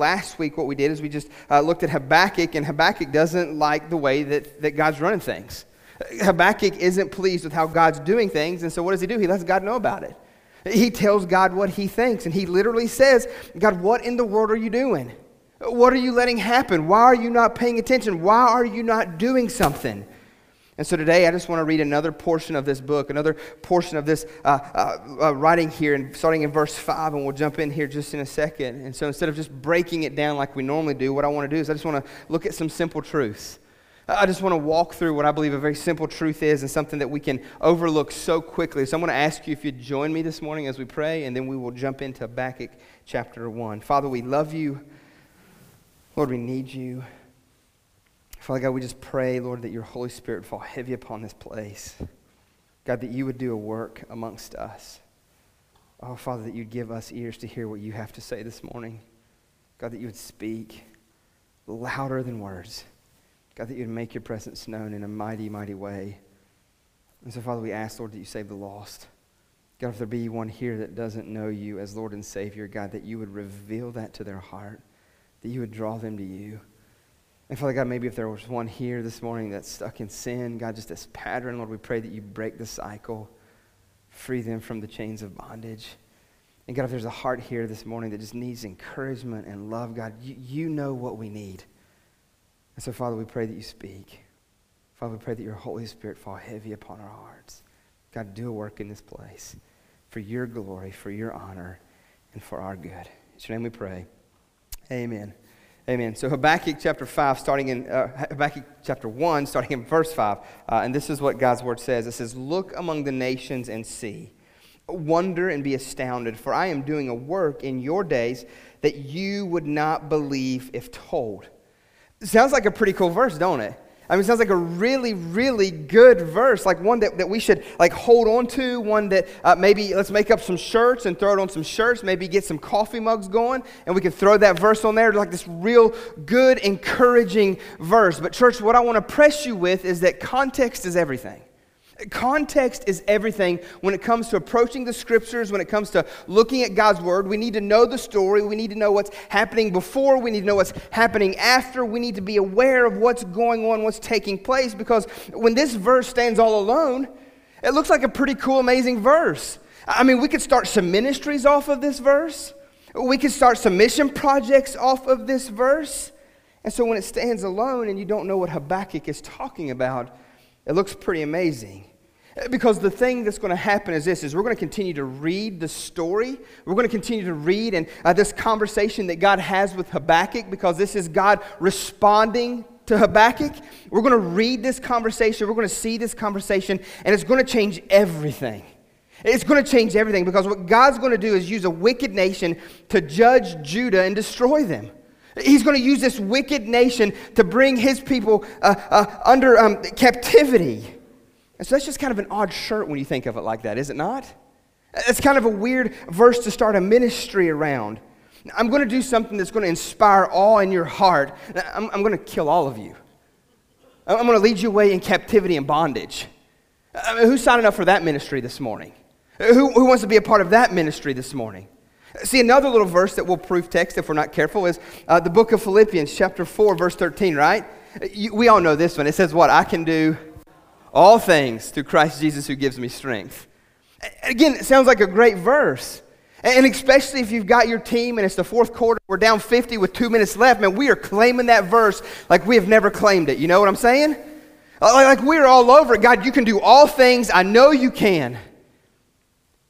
last week, what we did is we just uh, looked at Habakkuk, and Habakkuk doesn't like the way that, that God's running things. Habakkuk isn't pleased with how God's doing things, and so what does he do? He lets God know about it. He tells God what he thinks, and he literally says, God, what in the world are you doing? What are you letting happen? Why are you not paying attention? Why are you not doing something? And so today, I just want to read another portion of this book, another portion of this uh, uh, uh, writing here, and starting in verse 5, and we'll jump in here just in a second. And so instead of just breaking it down like we normally do, what I want to do is I just want to look at some simple truths. I just want to walk through what I believe a very simple truth is and something that we can overlook so quickly. So I'm going to ask you if you'd join me this morning as we pray, and then we will jump into Habakkuk chapter 1. Father, we love you. Lord, we need you. Father God, we just pray, Lord, that your Holy Spirit fall heavy upon this place. God, that you would do a work amongst us. Oh, Father, that you'd give us ears to hear what you have to say this morning. God, that you would speak louder than words. God, that you'd make your presence known in a mighty, mighty way. And so, Father, we ask, Lord, that you save the lost. God, if there be one here that doesn't know you as Lord and Savior, God, that you would reveal that to their heart, that you would draw them to you. And Father God, maybe if there was one here this morning that's stuck in sin, God, just this pattern, Lord, we pray that you break the cycle, free them from the chains of bondage. And God, if there's a heart here this morning that just needs encouragement and love, God, you, you know what we need. And so, Father, we pray that you speak. Father, we pray that your Holy Spirit fall heavy upon our hearts. God, do a work in this place for your glory, for your honor, and for our good. In your name we pray. Amen. Amen. So Habakkuk chapter 5, starting in uh, Habakkuk chapter 1, starting in verse 5. Uh, and this is what God's word says it says, Look among the nations and see, wonder and be astounded, for I am doing a work in your days that you would not believe if told. Sounds like a pretty cool verse, don't it? I mean, it sounds like a really, really good verse, like one that, that we should like hold on to, one that uh, maybe let's make up some shirts and throw it on some shirts, maybe get some coffee mugs going, and we can throw that verse on there, like this real good, encouraging verse. But, church, what I want to press you with is that context is everything. Context is everything when it comes to approaching the scriptures, when it comes to looking at God's word. We need to know the story. We need to know what's happening before. We need to know what's happening after. We need to be aware of what's going on, what's taking place, because when this verse stands all alone, it looks like a pretty cool, amazing verse. I mean, we could start some ministries off of this verse, we could start some mission projects off of this verse. And so when it stands alone and you don't know what Habakkuk is talking about, it looks pretty amazing. Because the thing that's going to happen is this: is we're going to continue to read the story. We're going to continue to read and uh, this conversation that God has with Habakkuk, because this is God responding to Habakkuk. We're going to read this conversation. We're going to see this conversation, and it's going to change everything. It's going to change everything because what God's going to do is use a wicked nation to judge Judah and destroy them. He's going to use this wicked nation to bring his people uh, uh, under um, captivity. And so that's just kind of an odd shirt when you think of it like that, is it not? It's kind of a weird verse to start a ministry around. I'm going to do something that's going to inspire awe in your heart. I'm, I'm going to kill all of you. I'm going to lead you away in captivity and bondage. I mean, who's signing up for that ministry this morning? Who, who wants to be a part of that ministry this morning? See, another little verse that will proof text if we're not careful is uh, the book of Philippians, chapter 4, verse 13, right? You, we all know this one. It says, What? I can do all things through Christ Jesus who gives me strength. Again, it sounds like a great verse. And especially if you've got your team and it's the fourth quarter, we're down 50 with two minutes left, man, we are claiming that verse like we have never claimed it. You know what I'm saying? Like we're all over it. God, you can do all things. I know you can.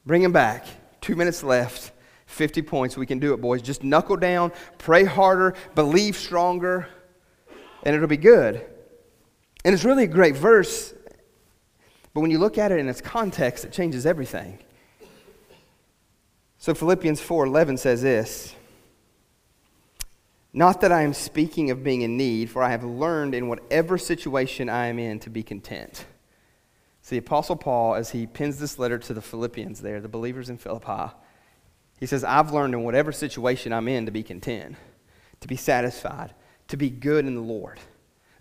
Bring him back. Two minutes left. 50 points. We can do it, boys. Just knuckle down, pray harder, believe stronger, and it'll be good. And it's really a great verse but when you look at it in its context, it changes everything. So Philippians 4:11 says this, not that I am speaking of being in need, for I have learned in whatever situation I am in to be content. See, Apostle Paul, as he pins this letter to the Philippians there, the believers in Philippi, he says, I've learned in whatever situation I'm in to be content, to be satisfied, to be good in the Lord.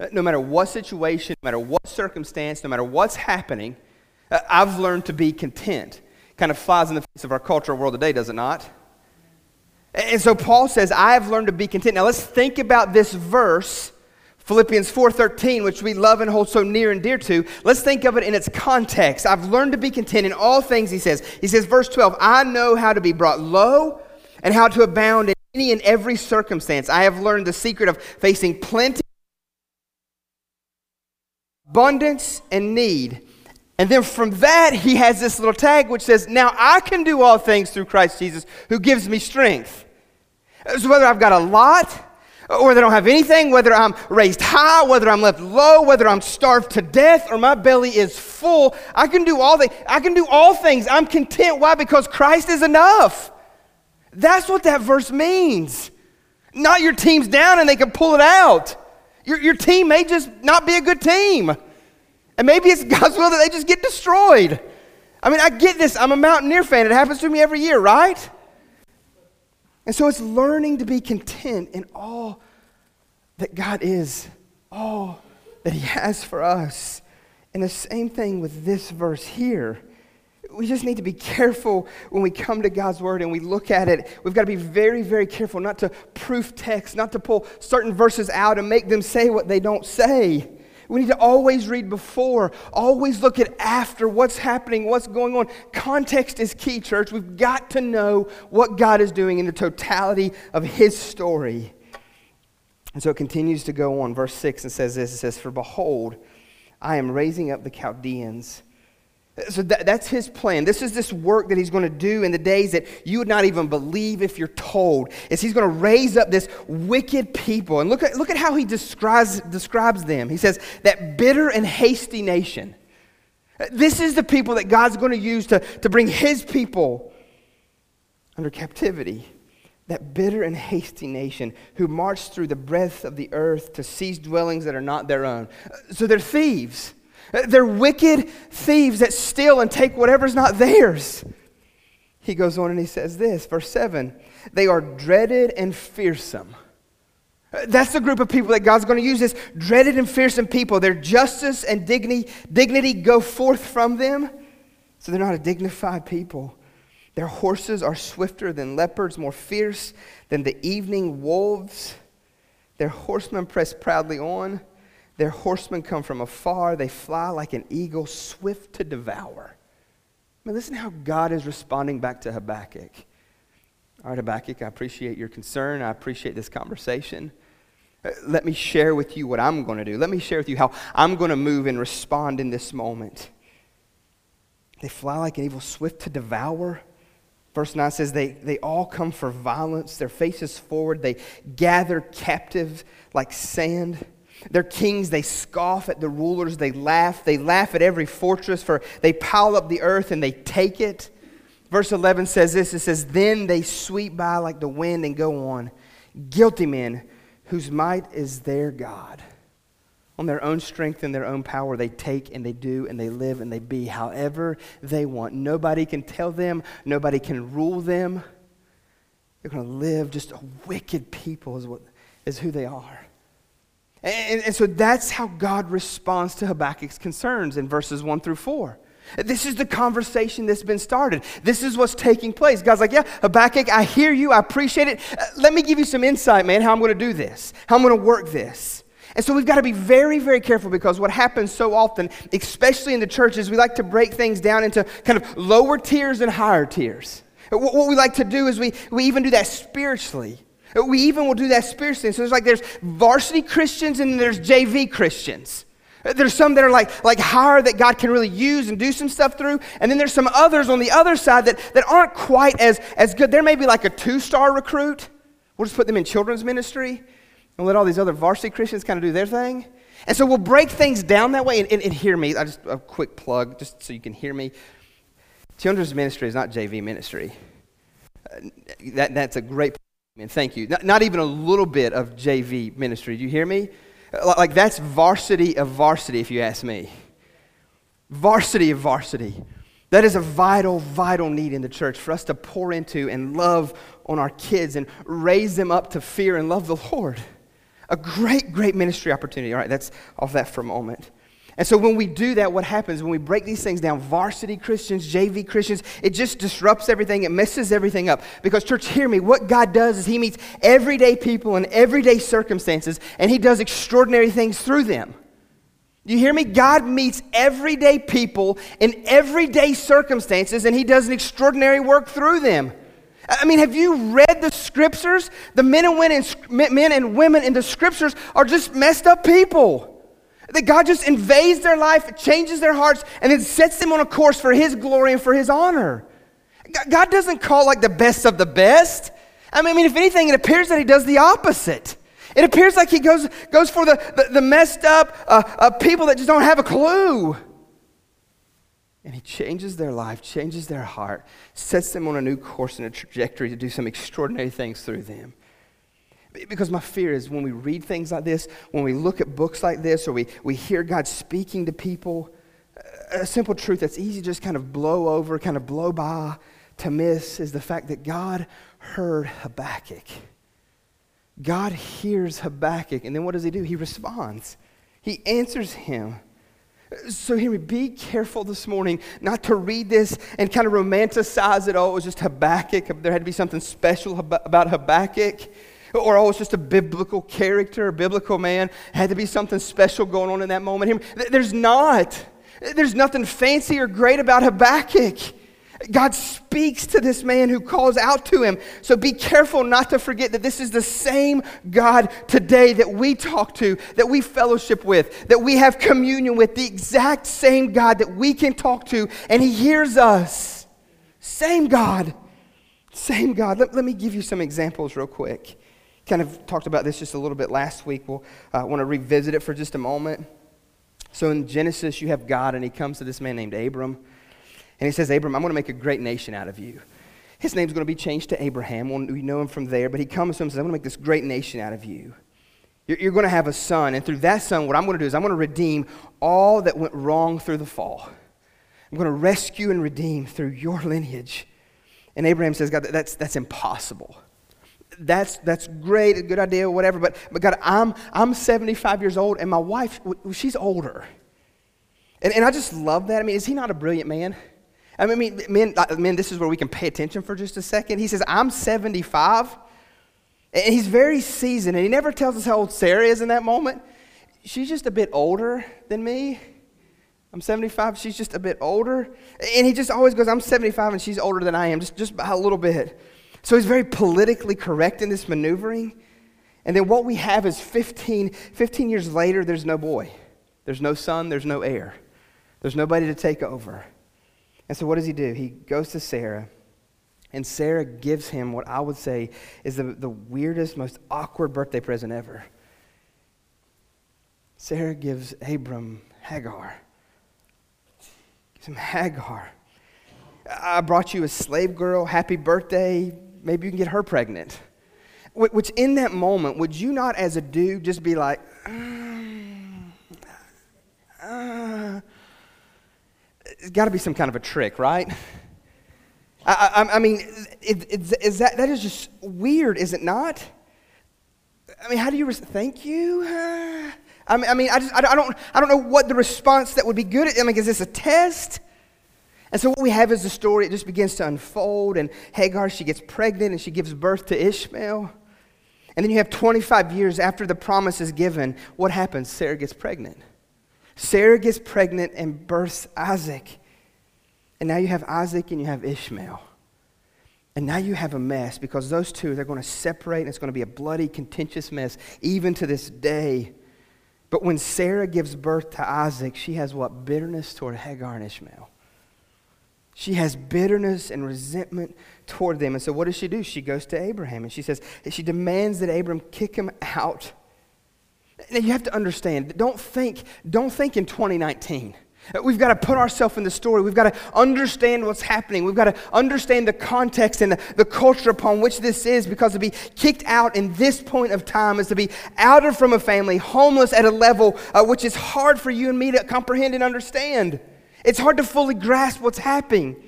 Uh, no matter what situation, no matter what circumstance, no matter what's happening, uh, I've learned to be content. Kind of flies in the face of our cultural world today, does it not? And so Paul says, I have learned to be content. Now let's think about this verse, Philippians 4:13, which we love and hold so near and dear to. Let's think of it in its context. I've learned to be content in all things, he says. He says, verse 12, I know how to be brought low and how to abound in any and every circumstance. I have learned the secret of facing plenty, abundance, and need. And then from that, he has this little tag which says, Now I can do all things through Christ Jesus who gives me strength. So whether I've got a lot, or I don't have anything, whether I'm raised high, whether I'm left low, whether I'm starved to death, or my belly is full, I can do all things. I can do all things. I'm content. Why? Because Christ is enough. That's what that verse means. Not your team's down and they can pull it out. Your, your team may just not be a good team. And maybe it's God's will that they just get destroyed. I mean, I get this. I'm a Mountaineer fan. It happens to me every year, right? And so it's learning to be content in all that God is, all that He has for us. And the same thing with this verse here. We just need to be careful when we come to God's word and we look at it. We've got to be very, very careful not to proof text, not to pull certain verses out and make them say what they don't say. We need to always read before, always look at after what's happening, what's going on. Context is key, church. We've got to know what God is doing in the totality of His story. And so it continues to go on. Verse 6 and says this it says, For behold, I am raising up the Chaldeans so that, that's his plan. This is this work that he's going to do in the days that you would not even believe if you're told. Is he's going to raise up this wicked people. And look at, look at how he describes, describes them. He says, that bitter and hasty nation. This is the people that God's going to use to, to bring his people under captivity. That bitter and hasty nation who marched through the breadth of the earth to seize dwellings that are not their own. So they're thieves. Uh, they're wicked thieves that steal and take whatever's not theirs. He goes on and he says this, verse 7 they are dreaded and fearsome. Uh, that's the group of people that God's going to use this dreaded and fearsome people. Their justice and dignity, dignity go forth from them. So they're not a dignified people. Their horses are swifter than leopards, more fierce than the evening wolves. Their horsemen press proudly on. Their horsemen come from afar. They fly like an eagle, swift to devour. I mean, listen how God is responding back to Habakkuk. All right, Habakkuk, I appreciate your concern. I appreciate this conversation. Uh, let me share with you what I'm going to do. Let me share with you how I'm going to move and respond in this moment. They fly like an eagle, swift to devour. Verse 9 says, they, they all come for violence, their faces forward. They gather captive like sand. Their kings, they scoff at the rulers, they laugh. They laugh at every fortress, for they pile up the earth and they take it. Verse 11 says this it says, Then they sweep by like the wind and go on. Guilty men whose might is their God. On their own strength and their own power, they take and they do and they live and they be however they want. Nobody can tell them, nobody can rule them. They're going to live just a wicked people, is, what, is who they are. And, and, so that's how God responds to Habakkuk's concerns in verses 1 through 4. This is the conversation that's been started. This is what's taking place. God's like, Yeah, Habakkuk, I hear you. I appreciate it. Uh, let me give you some insight, man, how I'm going to do this, how I'm going to work this. And so we've got to be very, very careful because what happens so often, especially in the churches, we like to break things down into kind of lower tiers and higher tiers. What we like to do is we, we even do that spiritually. We even will do that spiritually. So there's like there's varsity Christians and there's JV Christians. There's some that are like, like higher that God can really use and do some stuff through. And then there's some others on the other side that, that aren't quite as, as good. There may be like a two-star recruit. We'll just put them in children's ministry and let all these other varsity Christians kind of do their thing. And so we'll break things down that way. And, and, and hear me, I just a quick plug, just so you can hear me. Children's ministry is not JV ministry. Uh, that, that's a great and thank you. Not, not, even a little bit of JV ministry. Do you hear me? Like, that's varsity of varsity, if you ask me. Varsity of varsity. That is a vital, vital need in the church for us to pour into and love on our kids and raise them up to fear and love the Lord. A great, great ministry opportunity. All right, that's off that for a moment. And so when we do that, what happens when we break these things down, varsity Christians, JV Christians, it just disrupts everything. It messes everything up. Because, church, hear me. What God does is He meets everyday people in everyday circumstances, and He does extraordinary things through them. You hear me? God meets everyday people in everyday circumstances, and He does an extraordinary work through them. I mean, have you read the scriptures? The men and women, men and women in the scriptures are just messed up people. That God just invades their life, changes their hearts, and then sets them on a course for His glory and for His honor. God doesn't call like the best of the best. I mean, if anything, it appears that He does the opposite. It appears like He goes, goes for the, the, the messed up uh, uh, people that just don't have a clue. And He changes their life, changes their heart, sets them on a new course and a trajectory to do some extraordinary things through them. Because my fear is when we read things like this, when we look at books like this, or we, we hear God speaking to people, a simple truth that's easy to just kind of blow over, kind of blow by, to miss is the fact that God heard Habakkuk. God hears Habakkuk, and then what does he do? He responds, he answers him. So, hear me, be careful this morning not to read this and kind of romanticize it. Oh, it was just Habakkuk. There had to be something special about Habakkuk. Or, oh, it's just a biblical character, a biblical man. Had to be something special going on in that moment. There's not. There's nothing fancy or great about Habakkuk. God speaks to this man who calls out to him. So be careful not to forget that this is the same God today that we talk to, that we fellowship with, that we have communion with, the exact same God that we can talk to, and he hears us. Same God. Same God. Let, let me give you some examples real quick kind of talked about this just a little bit last week. We'll uh, want to revisit it for just a moment. So in Genesis, you have God, and he comes to this man named Abram. And he says, Abram, I'm going to make a great nation out of you. His name's going to be changed to Abraham. We know him from there. But he comes to him and says, I'm going to make this great nation out of you. You're, you're going to have a son. And through that son, what I'm going to do is I'm going to redeem all that went wrong through the fall. I'm going to rescue and redeem through your lineage. And Abraham says, God, that's, that's impossible that's, that's great, a good idea, whatever. But, but God, I'm, I'm 75 years old, and my wife, she's older. And, and I just love that. I mean, is he not a brilliant man? I mean, men, men, this is where we can pay attention for just a second. He says, I'm 75, and he's very seasoned, and he never tells us how old Sarah is in that moment. She's just a bit older than me. I'm 75, she's just a bit older. And he just always goes, I'm 75 and she's older than I am, just, just by a little bit. So he's very politically correct in this maneuvering. And then what we have is 15, 15 years later, there's no boy. There's no son, there's no heir. There's nobody to take over. And so what does he do? He goes to Sarah, and Sarah gives him what I would say is the, the weirdest, most awkward birthday present ever. Sarah gives Abram Hagar. Gives him Hagar. I brought you a slave girl. Happy birthday maybe you can get her pregnant. Which, in that moment, would you not, as a dude, just be like, uh, uh, it's got to be some kind of a trick, right? I, I, I mean, it, is that, that is just weird, is it not? I mean, how do you, thank you? Uh, I mean, I, mean I, just, I, don't, I don't know what the response that would be good. At. I mean, is this a test? And so what we have is the story, it just begins to unfold, and Hagar, she gets pregnant and she gives birth to Ishmael. And then you have 25 years after the promise is given, what happens? Sarah gets pregnant. Sarah gets pregnant and births Isaac. And now you have Isaac and you have Ishmael. And now you have a mess because those two, they're going to separate and it's going to be a bloody, contentious mess, even to this day. But when Sarah gives birth to Isaac, she has what? Bitterness toward Hagar and Ishmael. She has bitterness and resentment toward them. And so what does she do? She goes to Abraham and she says, she demands that Abraham kick him out. Now you have to understand, don't think, don't think in 2019. We've got to put ourselves in the story. We've got to understand what's happening. We've got to understand the context and the, the, culture upon which this is because to be kicked out in this point of time is to be outed from a family, homeless at a level uh, which is hard for you and me to comprehend and understand. It's hard to fully grasp what's happening.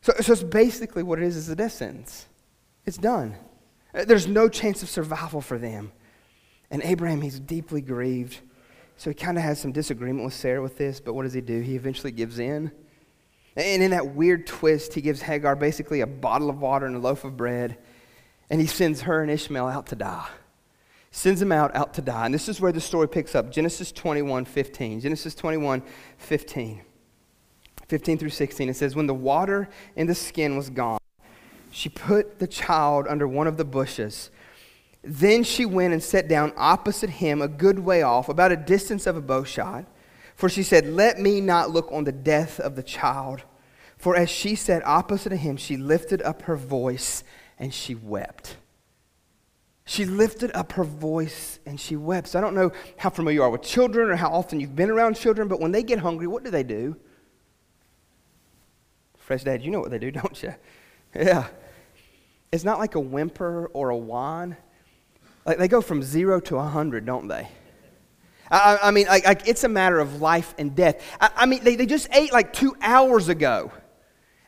So, so it's basically what it is is a death sentence. It's done. There's no chance of survival for them. And Abraham, he's deeply grieved. So he kind of has some disagreement with Sarah with this, but what does he do? He eventually gives in. And in that weird twist, he gives Hagar basically a bottle of water and a loaf of bread, and he sends her and Ishmael out to die. Sends them out, out to die. And this is where the story picks up Genesis 21 15. Genesis 21 15. 15 through 16. It says, When the water in the skin was gone, she put the child under one of the bushes. Then she went and sat down opposite him, a good way off, about a distance of a bow shot. For she said, Let me not look on the death of the child. For as she sat opposite of him, she lifted up her voice and she wept. She lifted up her voice and she wept. So I don't know how familiar you are with children or how often you've been around children, but when they get hungry, what do they do? Fresh dad, you know what they do, don't you? Yeah. It's not like a whimper or a whine. Like they go from zero to a hundred, don't they? I, I mean, like, like, it's a matter of life and death. I, I mean, they, they just ate like two hours ago,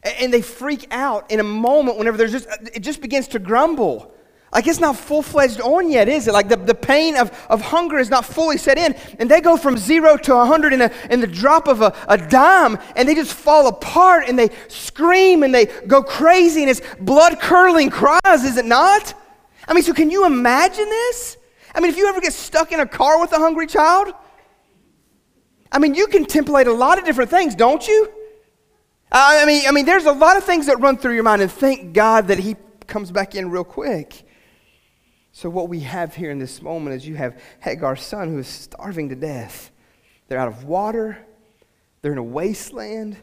and they freak out in a moment whenever there's just it just begins to grumble. Like it's not full fledged on yet, is it? Like the, the pain of, of hunger is not fully set in. And they go from zero to 100 in, a, in the drop of a, a dime, and they just fall apart and they scream and they go crazy, and it's blood curdling cries, is it not? I mean, so can you imagine this? I mean, if you ever get stuck in a car with a hungry child, I mean, you contemplate a lot of different things, don't you? I mean, I mean, there's a lot of things that run through your mind, and thank God that He comes back in real quick. So, what we have here in this moment is you have Hagar's son who is starving to death. They're out of water, they're in a wasteland.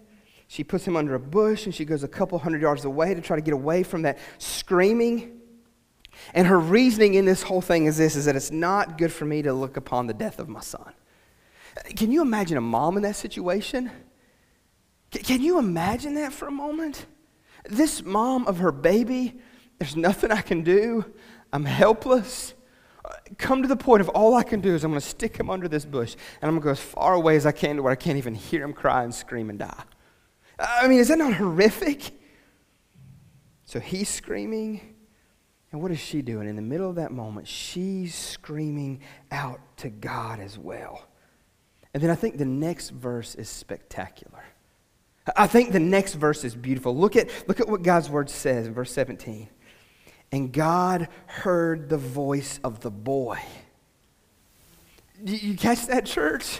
She puts him under a bush and she goes a couple hundred yards away to try to get away from that screaming. And her reasoning in this whole thing is this is that it's not good for me to look upon the death of my son. Can you imagine a mom in that situation? Can you imagine that for a moment? This mom of her baby, there's nothing I can do. I'm helpless. Come to the point of all I can do is I'm going to stick him under this bush and I'm going to go as far away as I can to where I can't even hear him cry and scream and die. I mean, is that not horrific? So he's screaming. And what is she doing? In the middle of that moment, she's screaming out to God as well. And then I think the next verse is spectacular. I think the next verse is beautiful. Look at, look at what God's word says in verse 17. And God heard the voice of the boy. You catch that, church?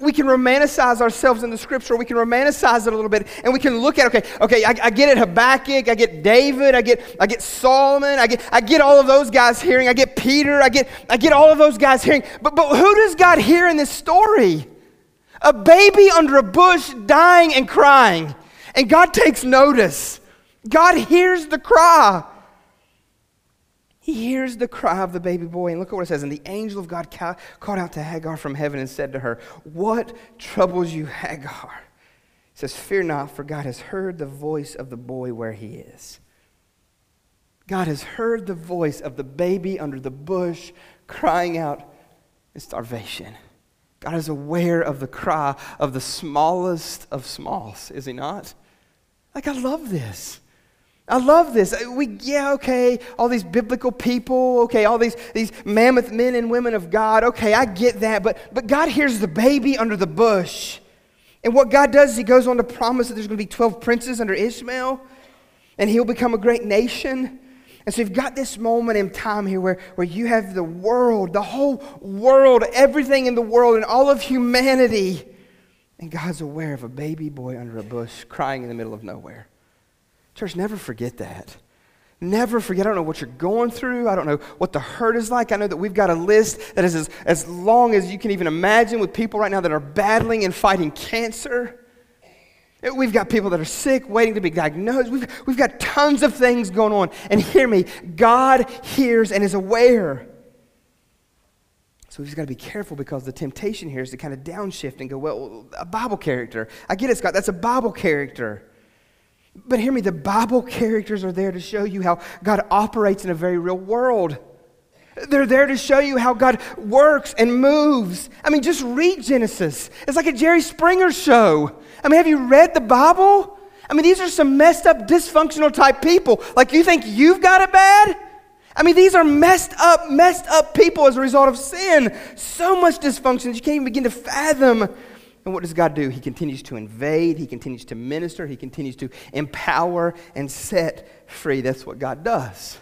We can romanticize ourselves in the scripture. We can romanticize it a little bit, and we can look at okay, okay. I, I, get it, Habakkuk. I get David. I get I get Solomon. I get I get all of those guys hearing. I get Peter. I get I get all of those guys hearing. But but who does God hear in this story? A baby under a bush dying and crying, and God takes notice. God hears the cry. He hears the cry of the baby boy, and look at what it says. And the angel of God ca- called out to Hagar from heaven and said to her, What troubles you, Hagar? He says, Fear not, for God has heard the voice of the boy where he is. God has heard the voice of the baby under the bush crying out in starvation. God is aware of the cry of the smallest of smalls, is he not? Like, I love this. I love this. Uh, we, yeah, okay, all these biblical people, okay, all these, these mammoth men and women of God, okay, I get that, but, but God hears the baby under the bush. And what God does is He goes on to promise that there's going to be 12 princes under Ishmael, and he'll become a great nation. And so you've got this moment in time here where, where you have the world, the whole world, everything in the world, and all of humanity. And God's aware of a baby boy under a bush crying in the middle of nowhere. Church, never forget that. Never forget. I don't know what you're going through. I don't know what the hurt is like. I know that we've got a list that is as, as long as you can even imagine with people right now that are battling and fighting cancer. We've got people that are sick, waiting to be diagnosed. We've, we've got tons of things going on. And hear me God hears and is aware. So we've just got to be careful because the temptation here is to kind of downshift and go, well, a Bible character. I get it, Scott. That's a Bible character. But hear me, the Bible characters are there to show you how God operates in a very real world. They're there to show you how God works and moves. I mean, just read Genesis. It's like a Jerry Springer show. I mean, have you read the Bible? I mean, these are some messed up, dysfunctional type people. Like, you think you've got it bad? I mean, these are messed up, messed up people as a result of sin. So much dysfunction that you can't even begin to fathom. And what does God do? He continues to invade, He continues to minister, He continues to empower and set free. That's what God does.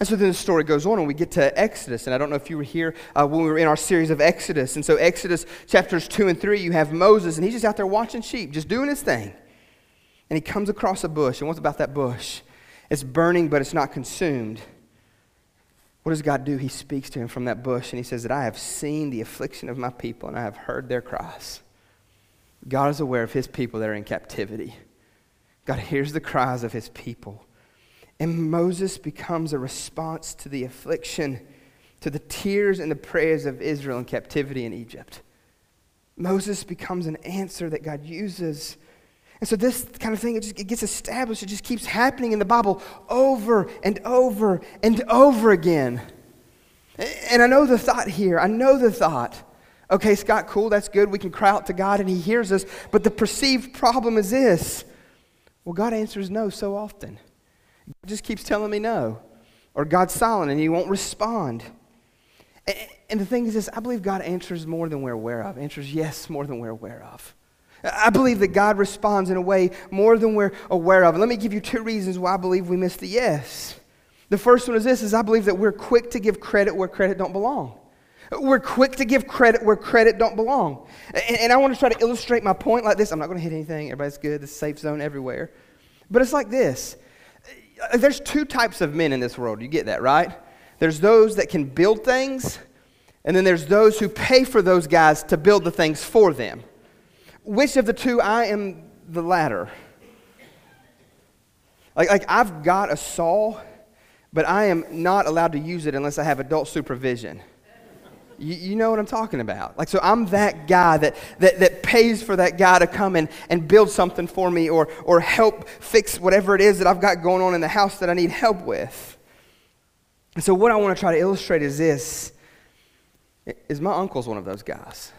And so then the story goes on, and we get to Exodus. And I don't know if you were here uh, when we were in our series of Exodus. And so, Exodus chapters 2 and 3, you have Moses, and he's just out there watching sheep, just doing his thing. And he comes across a bush. And what's about that bush? It's burning, but it's not consumed. What does God do? He speaks to him from that bush, and he says that I have seen the affliction of my people, and I have heard their cries. God is aware of his people that are in captivity. God hears the cries of his people. And Moses becomes a response to the affliction, to the tears and the prayers of Israel in captivity in Egypt. Moses becomes an answer that God uses. And so this kind of thing, it just it gets established. It just keeps happening in the Bible over and over and over again. And I know the thought here. I know the thought. Okay, Scott, cool, that's good. We can cry out to God and He hears us. But the perceived problem is this. Well, God answers no so often. God just keeps telling me no. Or God's silent and he won't respond. And the thing is this I believe God answers more than we're aware of, answers yes more than we're aware of. I believe that God responds in a way more than we're aware of. And let me give you two reasons why I believe we miss the yes. The first one is this is I believe that we're quick to give credit where credit don't belong. We're quick to give credit where credit don't belong. And, I want to try to illustrate my point like this. I'm not going to hit anything. Everybody's good. The safe zone everywhere. But it's like this. Uh, there's two types of men in this world. You get that, right? There's those that can build things, and then there's those who pay for those guys to build the things for them. Which of the two? I am the latter. Like, like I've got a saw, but I am not allowed to use it unless I have adult supervision. You, you, know what I'm talking about. Like, so I'm that guy that, that, that pays for that guy to come in and build something for me or, or help fix whatever it is that I've got going on in the house that I need help with. And so, what I want to try to illustrate is this is my uncle's one of those guys.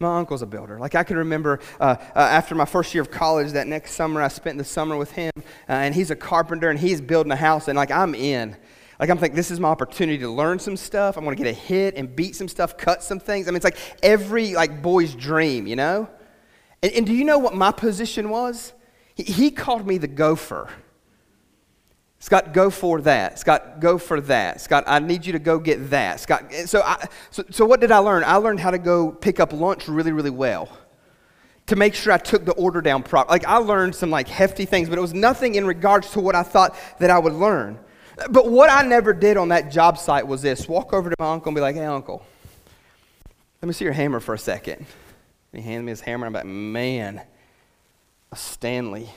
My uncle's a builder. Like I can remember uh, uh, after my first year of college, that next summer I spent the summer with him, uh, and he's a carpenter and he's building a house, and like I'm in. Like, I'm thinking, this is my opportunity to learn some stuff. I'm going to get a hit and beat some stuff, cut some things. I mean, it's like every like boy's dream, you know? And, and do you know what my position was? He, he called me the gopher. Scott, go for that. Scott, go for that. Scott, I need you to go get that. Scott, eh, so, I, so, so what did I learn? I learned how to go pick up lunch really, really well to make sure I took the order down properly. Like I learned some like hefty things, but it was nothing in regards to what I thought that I would learn. But what I never did on that job site was this walk over to my uncle and be like, hey, uncle, let me see your hammer for a second. And he handed me his hammer, and I'm like, man, a Stanley,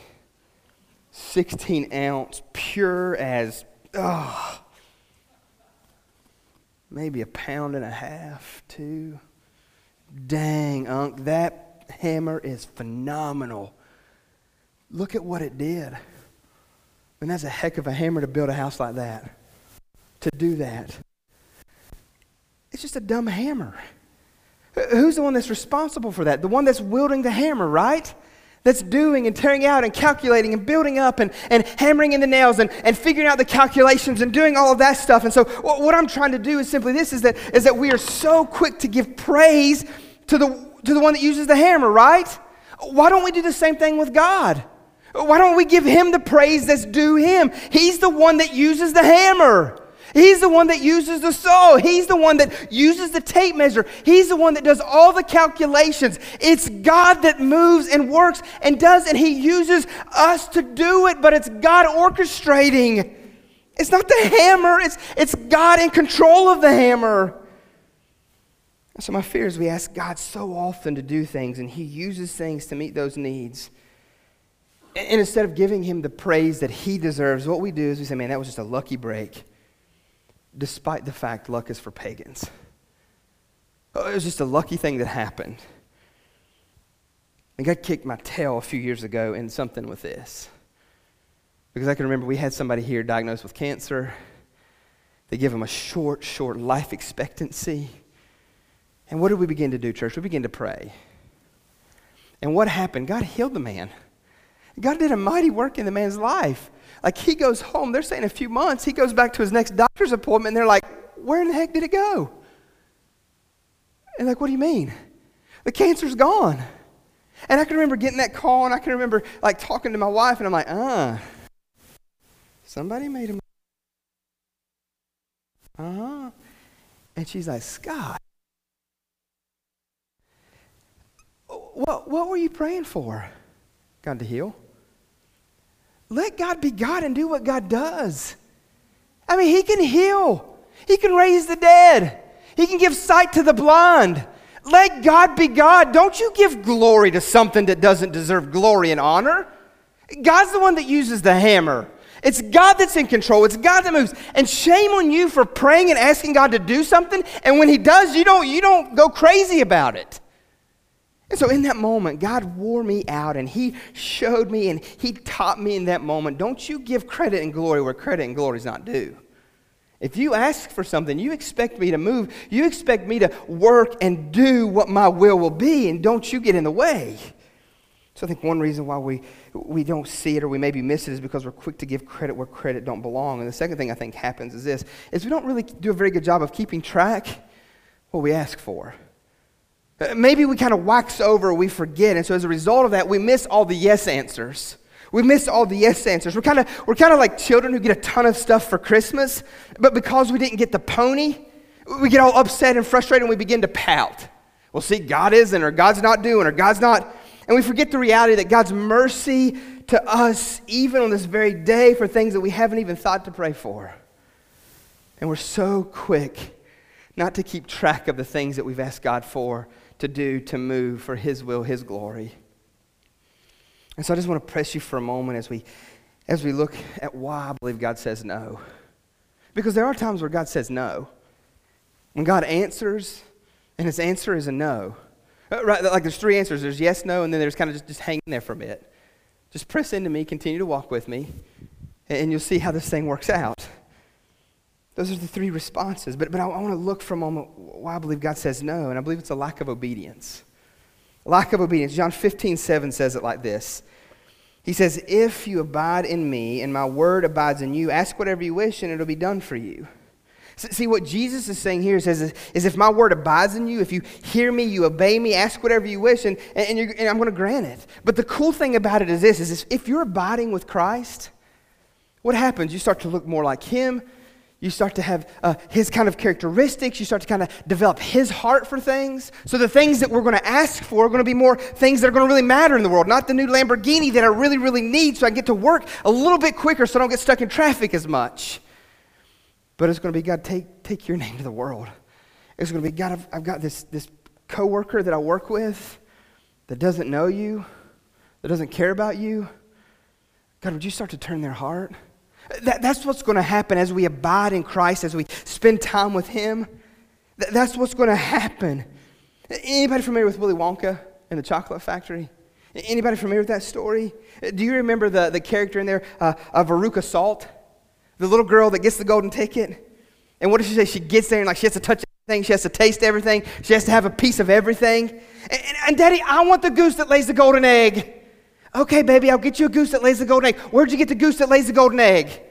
16 ounce, pure as, oh, maybe a pound and a half, two. Dang, Unc, that hammer is phenomenal. Look at what it did. And that's a heck of a hammer to build a house like that. To do that. It's just a dumb hammer. Who's the one that's responsible for that? The one that's wielding the hammer, right? That's doing and tearing out and calculating and building up and, and hammering in the nails and, and figuring out the calculations and doing all of that stuff. And so what I'm trying to do is simply this is that, is that we are so quick to give praise to the, to the one that uses the hammer, right? Why don't we do the same thing with God? Why don't we give him the praise that's due him? He's the one that uses the hammer. He's the one that uses the saw. He's the one that uses the tape measure. He's the one that does all the calculations. It's God that moves and works and does, and He uses us to do it, but it's God orchestrating. It's not the hammer, it's, it's God in control of the hammer. So, my fear is we ask God so often to do things, and He uses things to meet those needs. And instead of giving him the praise that he deserves, what we do is we say, man, that was just a lucky break, despite the fact luck is for pagans. Oh, it was just a lucky thing that happened. And God kicked my tail a few years ago in something with this. Because I can remember we had somebody here diagnosed with cancer. They give him a short, short life expectancy. And what did we begin to do, church? We began to pray. And what happened? God healed the man. God did a mighty work in the man's life. Like he goes home, they're saying a few months, he goes back to his next doctor's appointment, and they're like, Where in the heck did it go? And like, what do you mean? The cancer's gone. And I can remember getting that call, and I can remember like talking to my wife, and I'm like, uh, somebody made him. Uh huh. And she's like, Scott, what, what were you praying for? God to heal? Let God be God and do what God does. I mean, He can heal, He can raise the dead, He can give sight to the blind. Let God be God. Don't you give glory to something that doesn't deserve glory and honor. God's the one that uses the hammer. It's God that's in control. It's God that moves. And shame on you for praying and asking God to do something. And when He does, you don't, you don't go crazy about it. And so in that moment, God wore me out and He showed me and He taught me in that moment. Don't you give credit and glory where credit and glory is not due. If you ask for something, you expect me to move, you expect me to work and do what my will will be, and don't you get in the way. So I think one reason why we, we don't see it or we maybe miss it is because we're quick to give credit where credit don't belong. And the second thing I think happens is this, is we don't really do a very good job of keeping track what we ask for. Uh, maybe we kind of wax over, we forget, and so as a result of that, we miss all the yes answers. We miss all the yes answers. We're kind of we're kind of like children who get a ton of stuff for Christmas, but because we didn't get the pony, we get all upset and frustrated and we begin to pout. Well, see, God isn't, or God's not doing, or God's not. And we forget the reality that God's mercy to us, even on this very day, for things that we haven't even thought to pray for. And we're so quick not to keep track of the things that we've asked God for to do, to move for His will, His glory. And so I just want to press you for a moment as we, as we look at why I believe God says no. Because there are times where God says no. When God answers, and his answer is a no. Uh, right, like there's three answers there's yes, no, and then there's kind of just, just hanging there for a bit. Just press into me, continue to walk with me, and you'll see how this thing works out. Those are the three responses. But, but I, I want to look for a moment why I believe God says no, and I believe it's a lack of obedience. Lack of obedience. John 15, 7 says it like this. He says, If you abide in me and my word abides in you, ask whatever you wish and it'll be done for you. See, what Jesus is saying here says, is if my word abides in you, if you hear me, you obey me, ask whatever you wish, and, and, and I'm going to grant it. But the cool thing about it is this, is if you're abiding with Christ, what happens? You start to look more like him. You start to have uh, his kind of characteristics. You start to kind of develop his heart for things. So the things that we're going to ask for are going to be more things that are going to really matter in the world, not the new Lamborghini that I really, really need so I get to work a little bit quicker so I don't get stuck in traffic as much. But it's going to be, God, take, take your name to the world. It's going to be, God, I've, I've got this, this coworker that I work with that doesn't know you, that doesn't care about you. God, would you start to turn their heart? That, that's what's going to happen as we abide in Christ, as we spend time with Him. That, that's what's going to happen. Anybody familiar with Willy Wonka and the Chocolate Factory? Anybody familiar with that story? Do you remember the, the character in there, uh, uh, Veruca Salt? The little girl that gets the golden ticket? And what does she say? She gets there and like she has to touch everything, she has to taste everything, she has to have a piece of everything. And, and, and Daddy, I want the goose that lays the golden egg. Okay, baby, I'll get you a goose that lays a golden egg. Where'd you get the goose that lays a golden egg?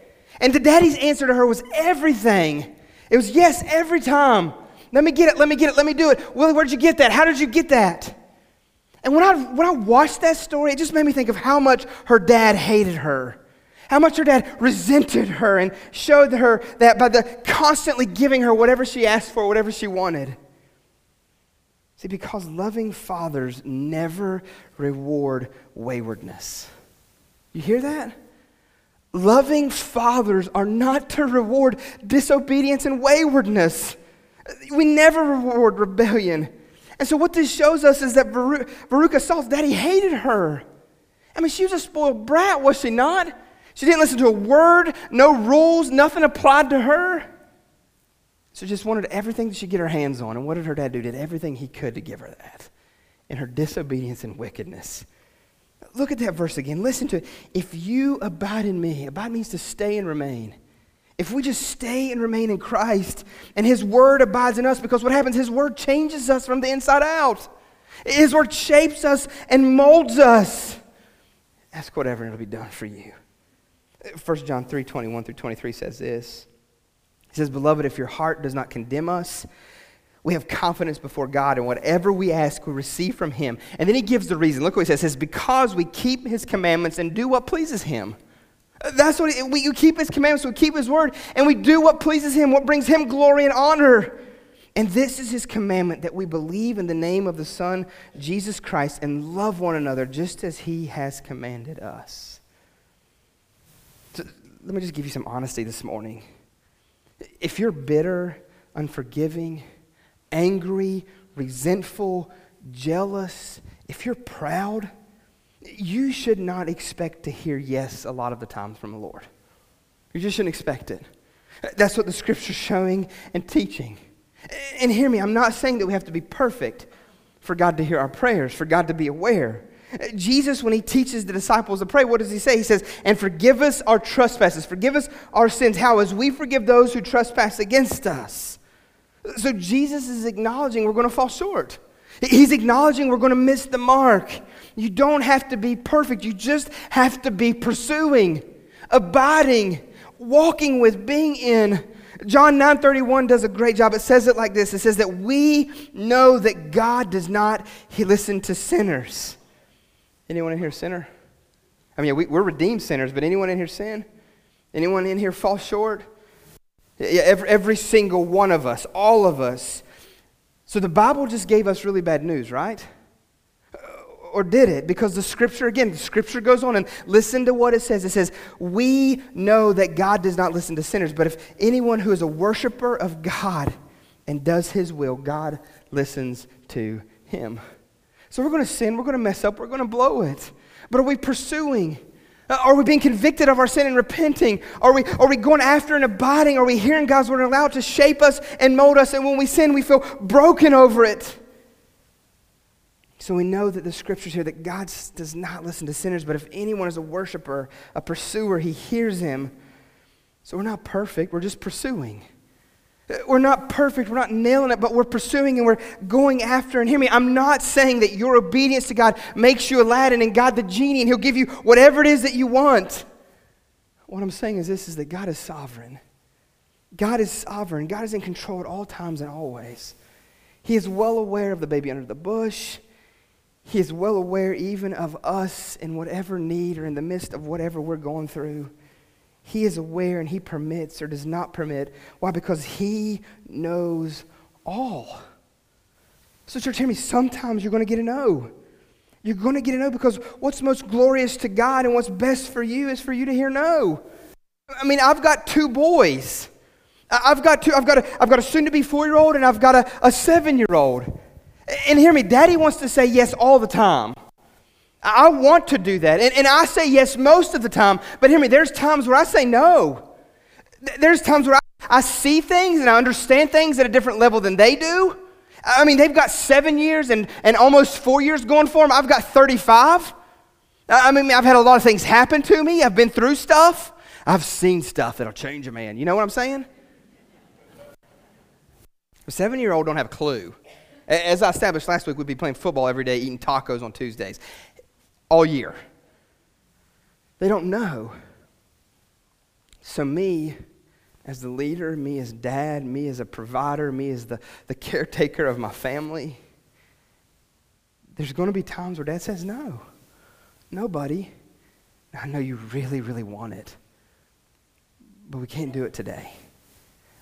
And the daddy's answer to her was everything. It was yes every time. Let me get it, let me get it, let me do it. Willy, where'd you get that? How did you get that? And when I, when I watched that story, it just made me think of how much her dad hated her. How much her dad resented her and showed her that by the constantly giving her whatever she asked for, whatever she wanted. See, because loving fathers never reward waywardness. You hear that? Loving fathers are not to reward disobedience and waywardness. We never reward rebellion. And so, what this shows us is that Veruca Salt's daddy hated her. I mean, she was a spoiled brat, was she not? She didn't listen to a word, no rules, nothing applied to her. So just wanted everything that she get her hands on. And what did her dad do? Did everything he could to give her that in her disobedience and wickedness. Look at that verse again. Listen to it. If you abide in me, abide means to stay and remain. If we just stay and remain in Christ and his word abides in us, because what happens? His word changes us from the inside out. His word shapes us and molds us. Ask whatever, and it'll be done for you. 1 John 3 21 through 23 says this. He says, Beloved, if your heart does not condemn us, we have confidence before God, and whatever we ask, we receive from Him. And then he gives the reason. Look what he says. He says, Because we keep His commandments and do what pleases Him. That's what we you keep His commandments, we keep His word, and we do what pleases Him, what brings Him glory and honor. And this is His commandment that we believe in the name of the Son, Jesus Christ, and love one another just as He has commanded us. So, let me just give you some honesty this morning. If you're bitter, unforgiving, angry, resentful, jealous, if you're proud, you should not expect to hear yes a lot of the times from the Lord. You just shouldn't expect it. That's what the scripture's showing and teaching. And hear me, I'm not saying that we have to be perfect for God to hear our prayers, for God to be aware. Jesus, when he teaches the disciples to pray, what does he say? He says, And forgive us our trespasses, forgive us our sins. How? As we forgive those who trespass against us. So Jesus is acknowledging we're going to fall short. He's acknowledging we're going to miss the mark. You don't have to be perfect, you just have to be pursuing, abiding, walking with, being in. John 9:31 does a great job. It says it like this. It says that we know that God does not he listen to sinners. Anyone in here sinner? I mean, we, we're redeemed sinners, but anyone in here sin? Anyone in here fall short? Yeah, every, every single one of us, all of us. So the Bible just gave us really bad news, right? Uh, or did it? Because the scripture, again, the scripture goes on and listen to what it says. It says, We know that God does not listen to sinners, but if anyone who is a worshiper of God and does his will, God listens to him. So we're going to sin, we're going to mess up, we're going to blow it. But are we pursuing? Uh, are we being convicted of our sin and repenting? Are we, are we going after and abiding? Are we hearing God's word and allowed to shape us and mold us? And when we sin, we feel broken over it. So we know that the scriptures here that God does not listen to sinners, but if anyone is a worshiper, a pursuer, he hears him. So we're not perfect, we're just pursuing. We're not perfect, we're not nailing it, but we're pursuing and we're going after. And hear me, I'm not saying that your obedience to God makes you Aladdin and God the genie and He'll give you whatever it is that you want. What I'm saying is this is that God is sovereign. God is sovereign. God is in control at all times and always. He is well aware of the baby under the bush. He is well aware even of us in whatever need or in the midst of whatever we're going through. He is aware and He permits or does not permit. Why? Because He knows all. So, church, hear me. Sometimes you're going to get a no. You're going to get a no because what's most glorious to God and what's best for you is for you to hear no. I mean, I've got two boys. I've got two, I've got a, I've got a soon to be four year old and I've got a, a seven year old. And hear me, daddy wants to say yes all the time. I want to do that. And, and I say yes most of the time, but hear me, there's times where I say no. There's times where I, I see things and I understand things at a different level than they do. I mean, they've got seven years and, and almost four years going for them. I've got 35. I mean, I've had a lot of things happen to me. I've been through stuff. I've seen stuff that'll change a man. You know what I'm saying? A seven year old don't have a clue. As I established last week, we'd be playing football every day, eating tacos on Tuesdays all year. They don't know. So, me as the leader, me as dad, me as a provider, me as the, the caretaker of my family, there's going to be times where dad says, No, nobody. I know you really, really want it, but we can't do it today.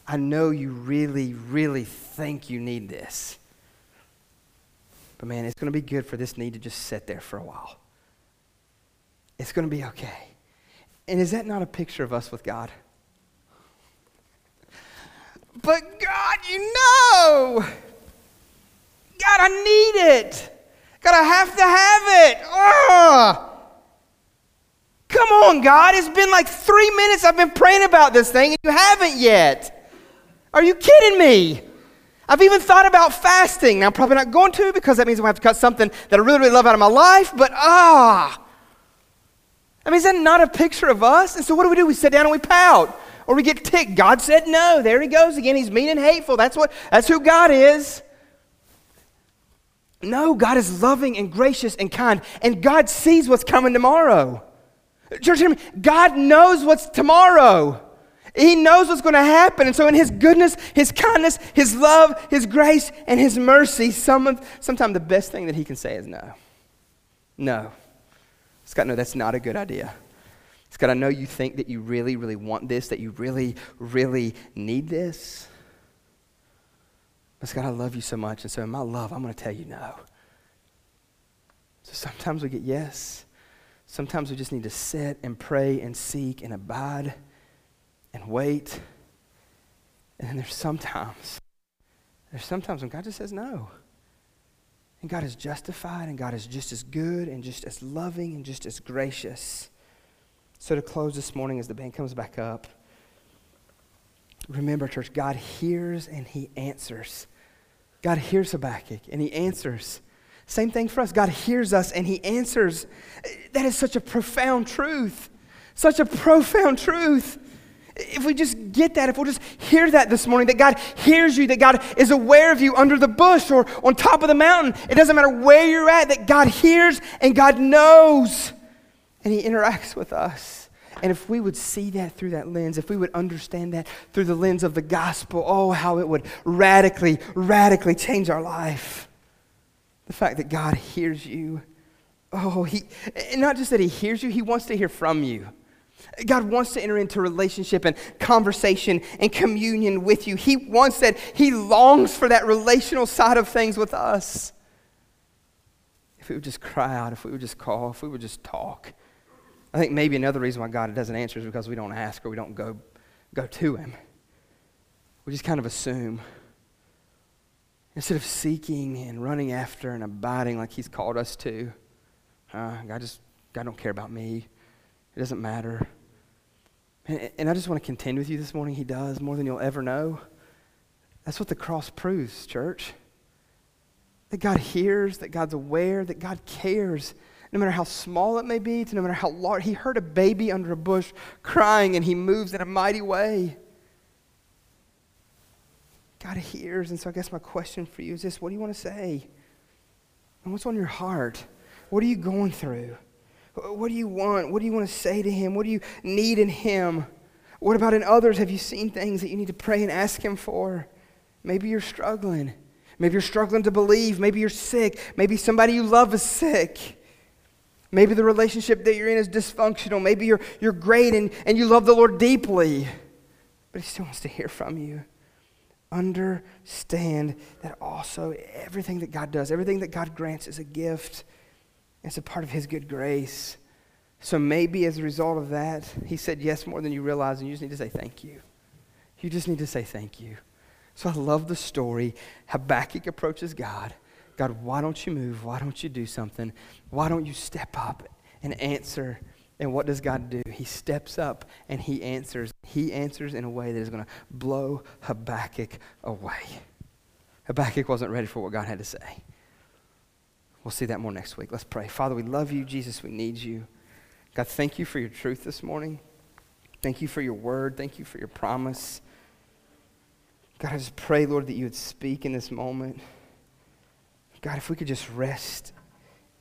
I know you really, really think you need this. But man, it's going to be good for this need to just sit there for a while. It's going to be okay. And is that not a picture of us with God? But God, you know. God, I need it. God, I have to have it. Ugh. Come on, God. It's been like three minutes I've been praying about this thing and you haven't yet. Are you kidding me? I've even thought about fasting. Now, I'm probably not going to because that means I'm going to have to cut something that I really, really love out of my life, but ah. I mean, is that not a picture of us? And so what do we do? We sit down and we pout. Or we get ticked. God said no. There he goes again. He's mean and hateful. That's what that's who God is. No, God is loving and gracious and kind, and God sees what's coming tomorrow. Church, hear me. God knows what's tomorrow. He knows what's going to happen. And so, in His goodness, His kindness, His love, His grace, and His mercy, some of, sometimes the best thing that He can say is no. No. Scott, no, that's not a good idea. Scott, I know you think that you really, really want this, that you really, really need this. But Scott, I love you so much. And so, in my love, I'm going to tell you no. So sometimes we get yes. Sometimes we just need to sit and pray and seek and abide and wait. And then there's sometimes, there's sometimes when God just says no. And God is justified, and God is just as good, and just as loving, and just as gracious. So, to close this morning, as the band comes back up, remember, church, God hears and He answers. God hears Habakkuk, and He answers. Same thing for us. God hears us, and He answers. That is such a profound truth. Such a profound truth if we just get that, if we'll just hear that this morning, that God hears you, that God is aware of you under the bush or on top of the mountain, it doesn't matter where you're at, that God hears and God knows and He interacts with us. And if we would see that through that lens, if we would understand that through the lens of the gospel, oh, how it would radically, radically change our life. The fact that God hears you. Oh, he, not just that He hears you, He wants to hear from you. God wants to enter into relationship and conversation and communion with you. He wants that. He longs for that relational side of things with us. If we would just cry out, if we would just call, if we would just talk. I think maybe another reason why God doesn't answer is because we don't ask or we don't go, go to Him. We just kind of assume. Instead of seeking and running after and abiding like He's called us to, uh, God just, God don't care about me. It doesn't matter. And, and I just want to contend with you this morning. He does more than you'll ever know. That's what the cross proves, church. That God hears, that God's aware, that God cares. No matter how small it may be, to no matter how large. He heard a baby under a bush crying and he moves in a mighty way. God hears. And so I guess my question for you is this what do you want to say? And what's on your heart? What are you going through? Uh, what do you want? What do you want to say to Him? What do you need in Him? What about in others? Have you seen things that you need to pray and ask Him for? Maybe you're struggling. Maybe you're struggling to believe. Maybe you're sick. Maybe somebody you love is sick. Maybe the relationship that you're in is dysfunctional. Maybe you're, you're great and, and you love the Lord deeply, but He still wants to hear from you. Understand that also everything that God does, everything that God grants is a gift. It's a part of His good grace. So maybe as a result of that, He said yes more than you realize, and you just need to say thank you. You just need to say thank you. So I love the story. Habakkuk approaches God. God, why don't you move? Why don't you do something? Why don't you step up and answer? And what does God do? He steps up and he answers. He answers in a way that is going to blow Habakkuk away. Habakkuk wasn't ready for what God had to say. We'll see that more next week. Let's pray. Father, we love you. Jesus, we need you. God, thank you for your truth this morning. Thank you for your word. Thank you for your promise. God, I just pray, Lord, that you would speak in this moment. God, if we could just rest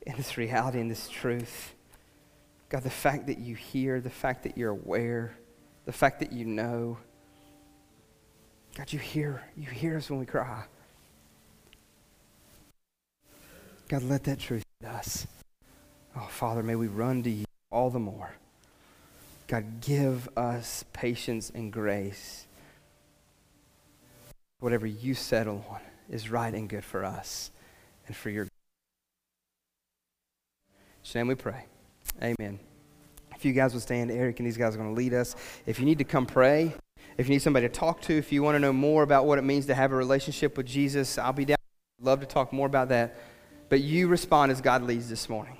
in this reality and this truth. God, the fact that you hear, the fact that you're aware, the fact that you know. God, you hear, you hear us when we cry. God, let that truth hit us. Oh, Father, may we run to you all the more. God, give us patience and grace. Whatever you settle on is right and good for us and for your name we pray. Amen. If you guys would stand, Eric and these guys are going to lead us. If you need to come pray, if you need somebody to talk to, if you want to know more about what it means to have a relationship with Jesus, I'll be down. I'd love to talk more about that but you respond as God leads this morning.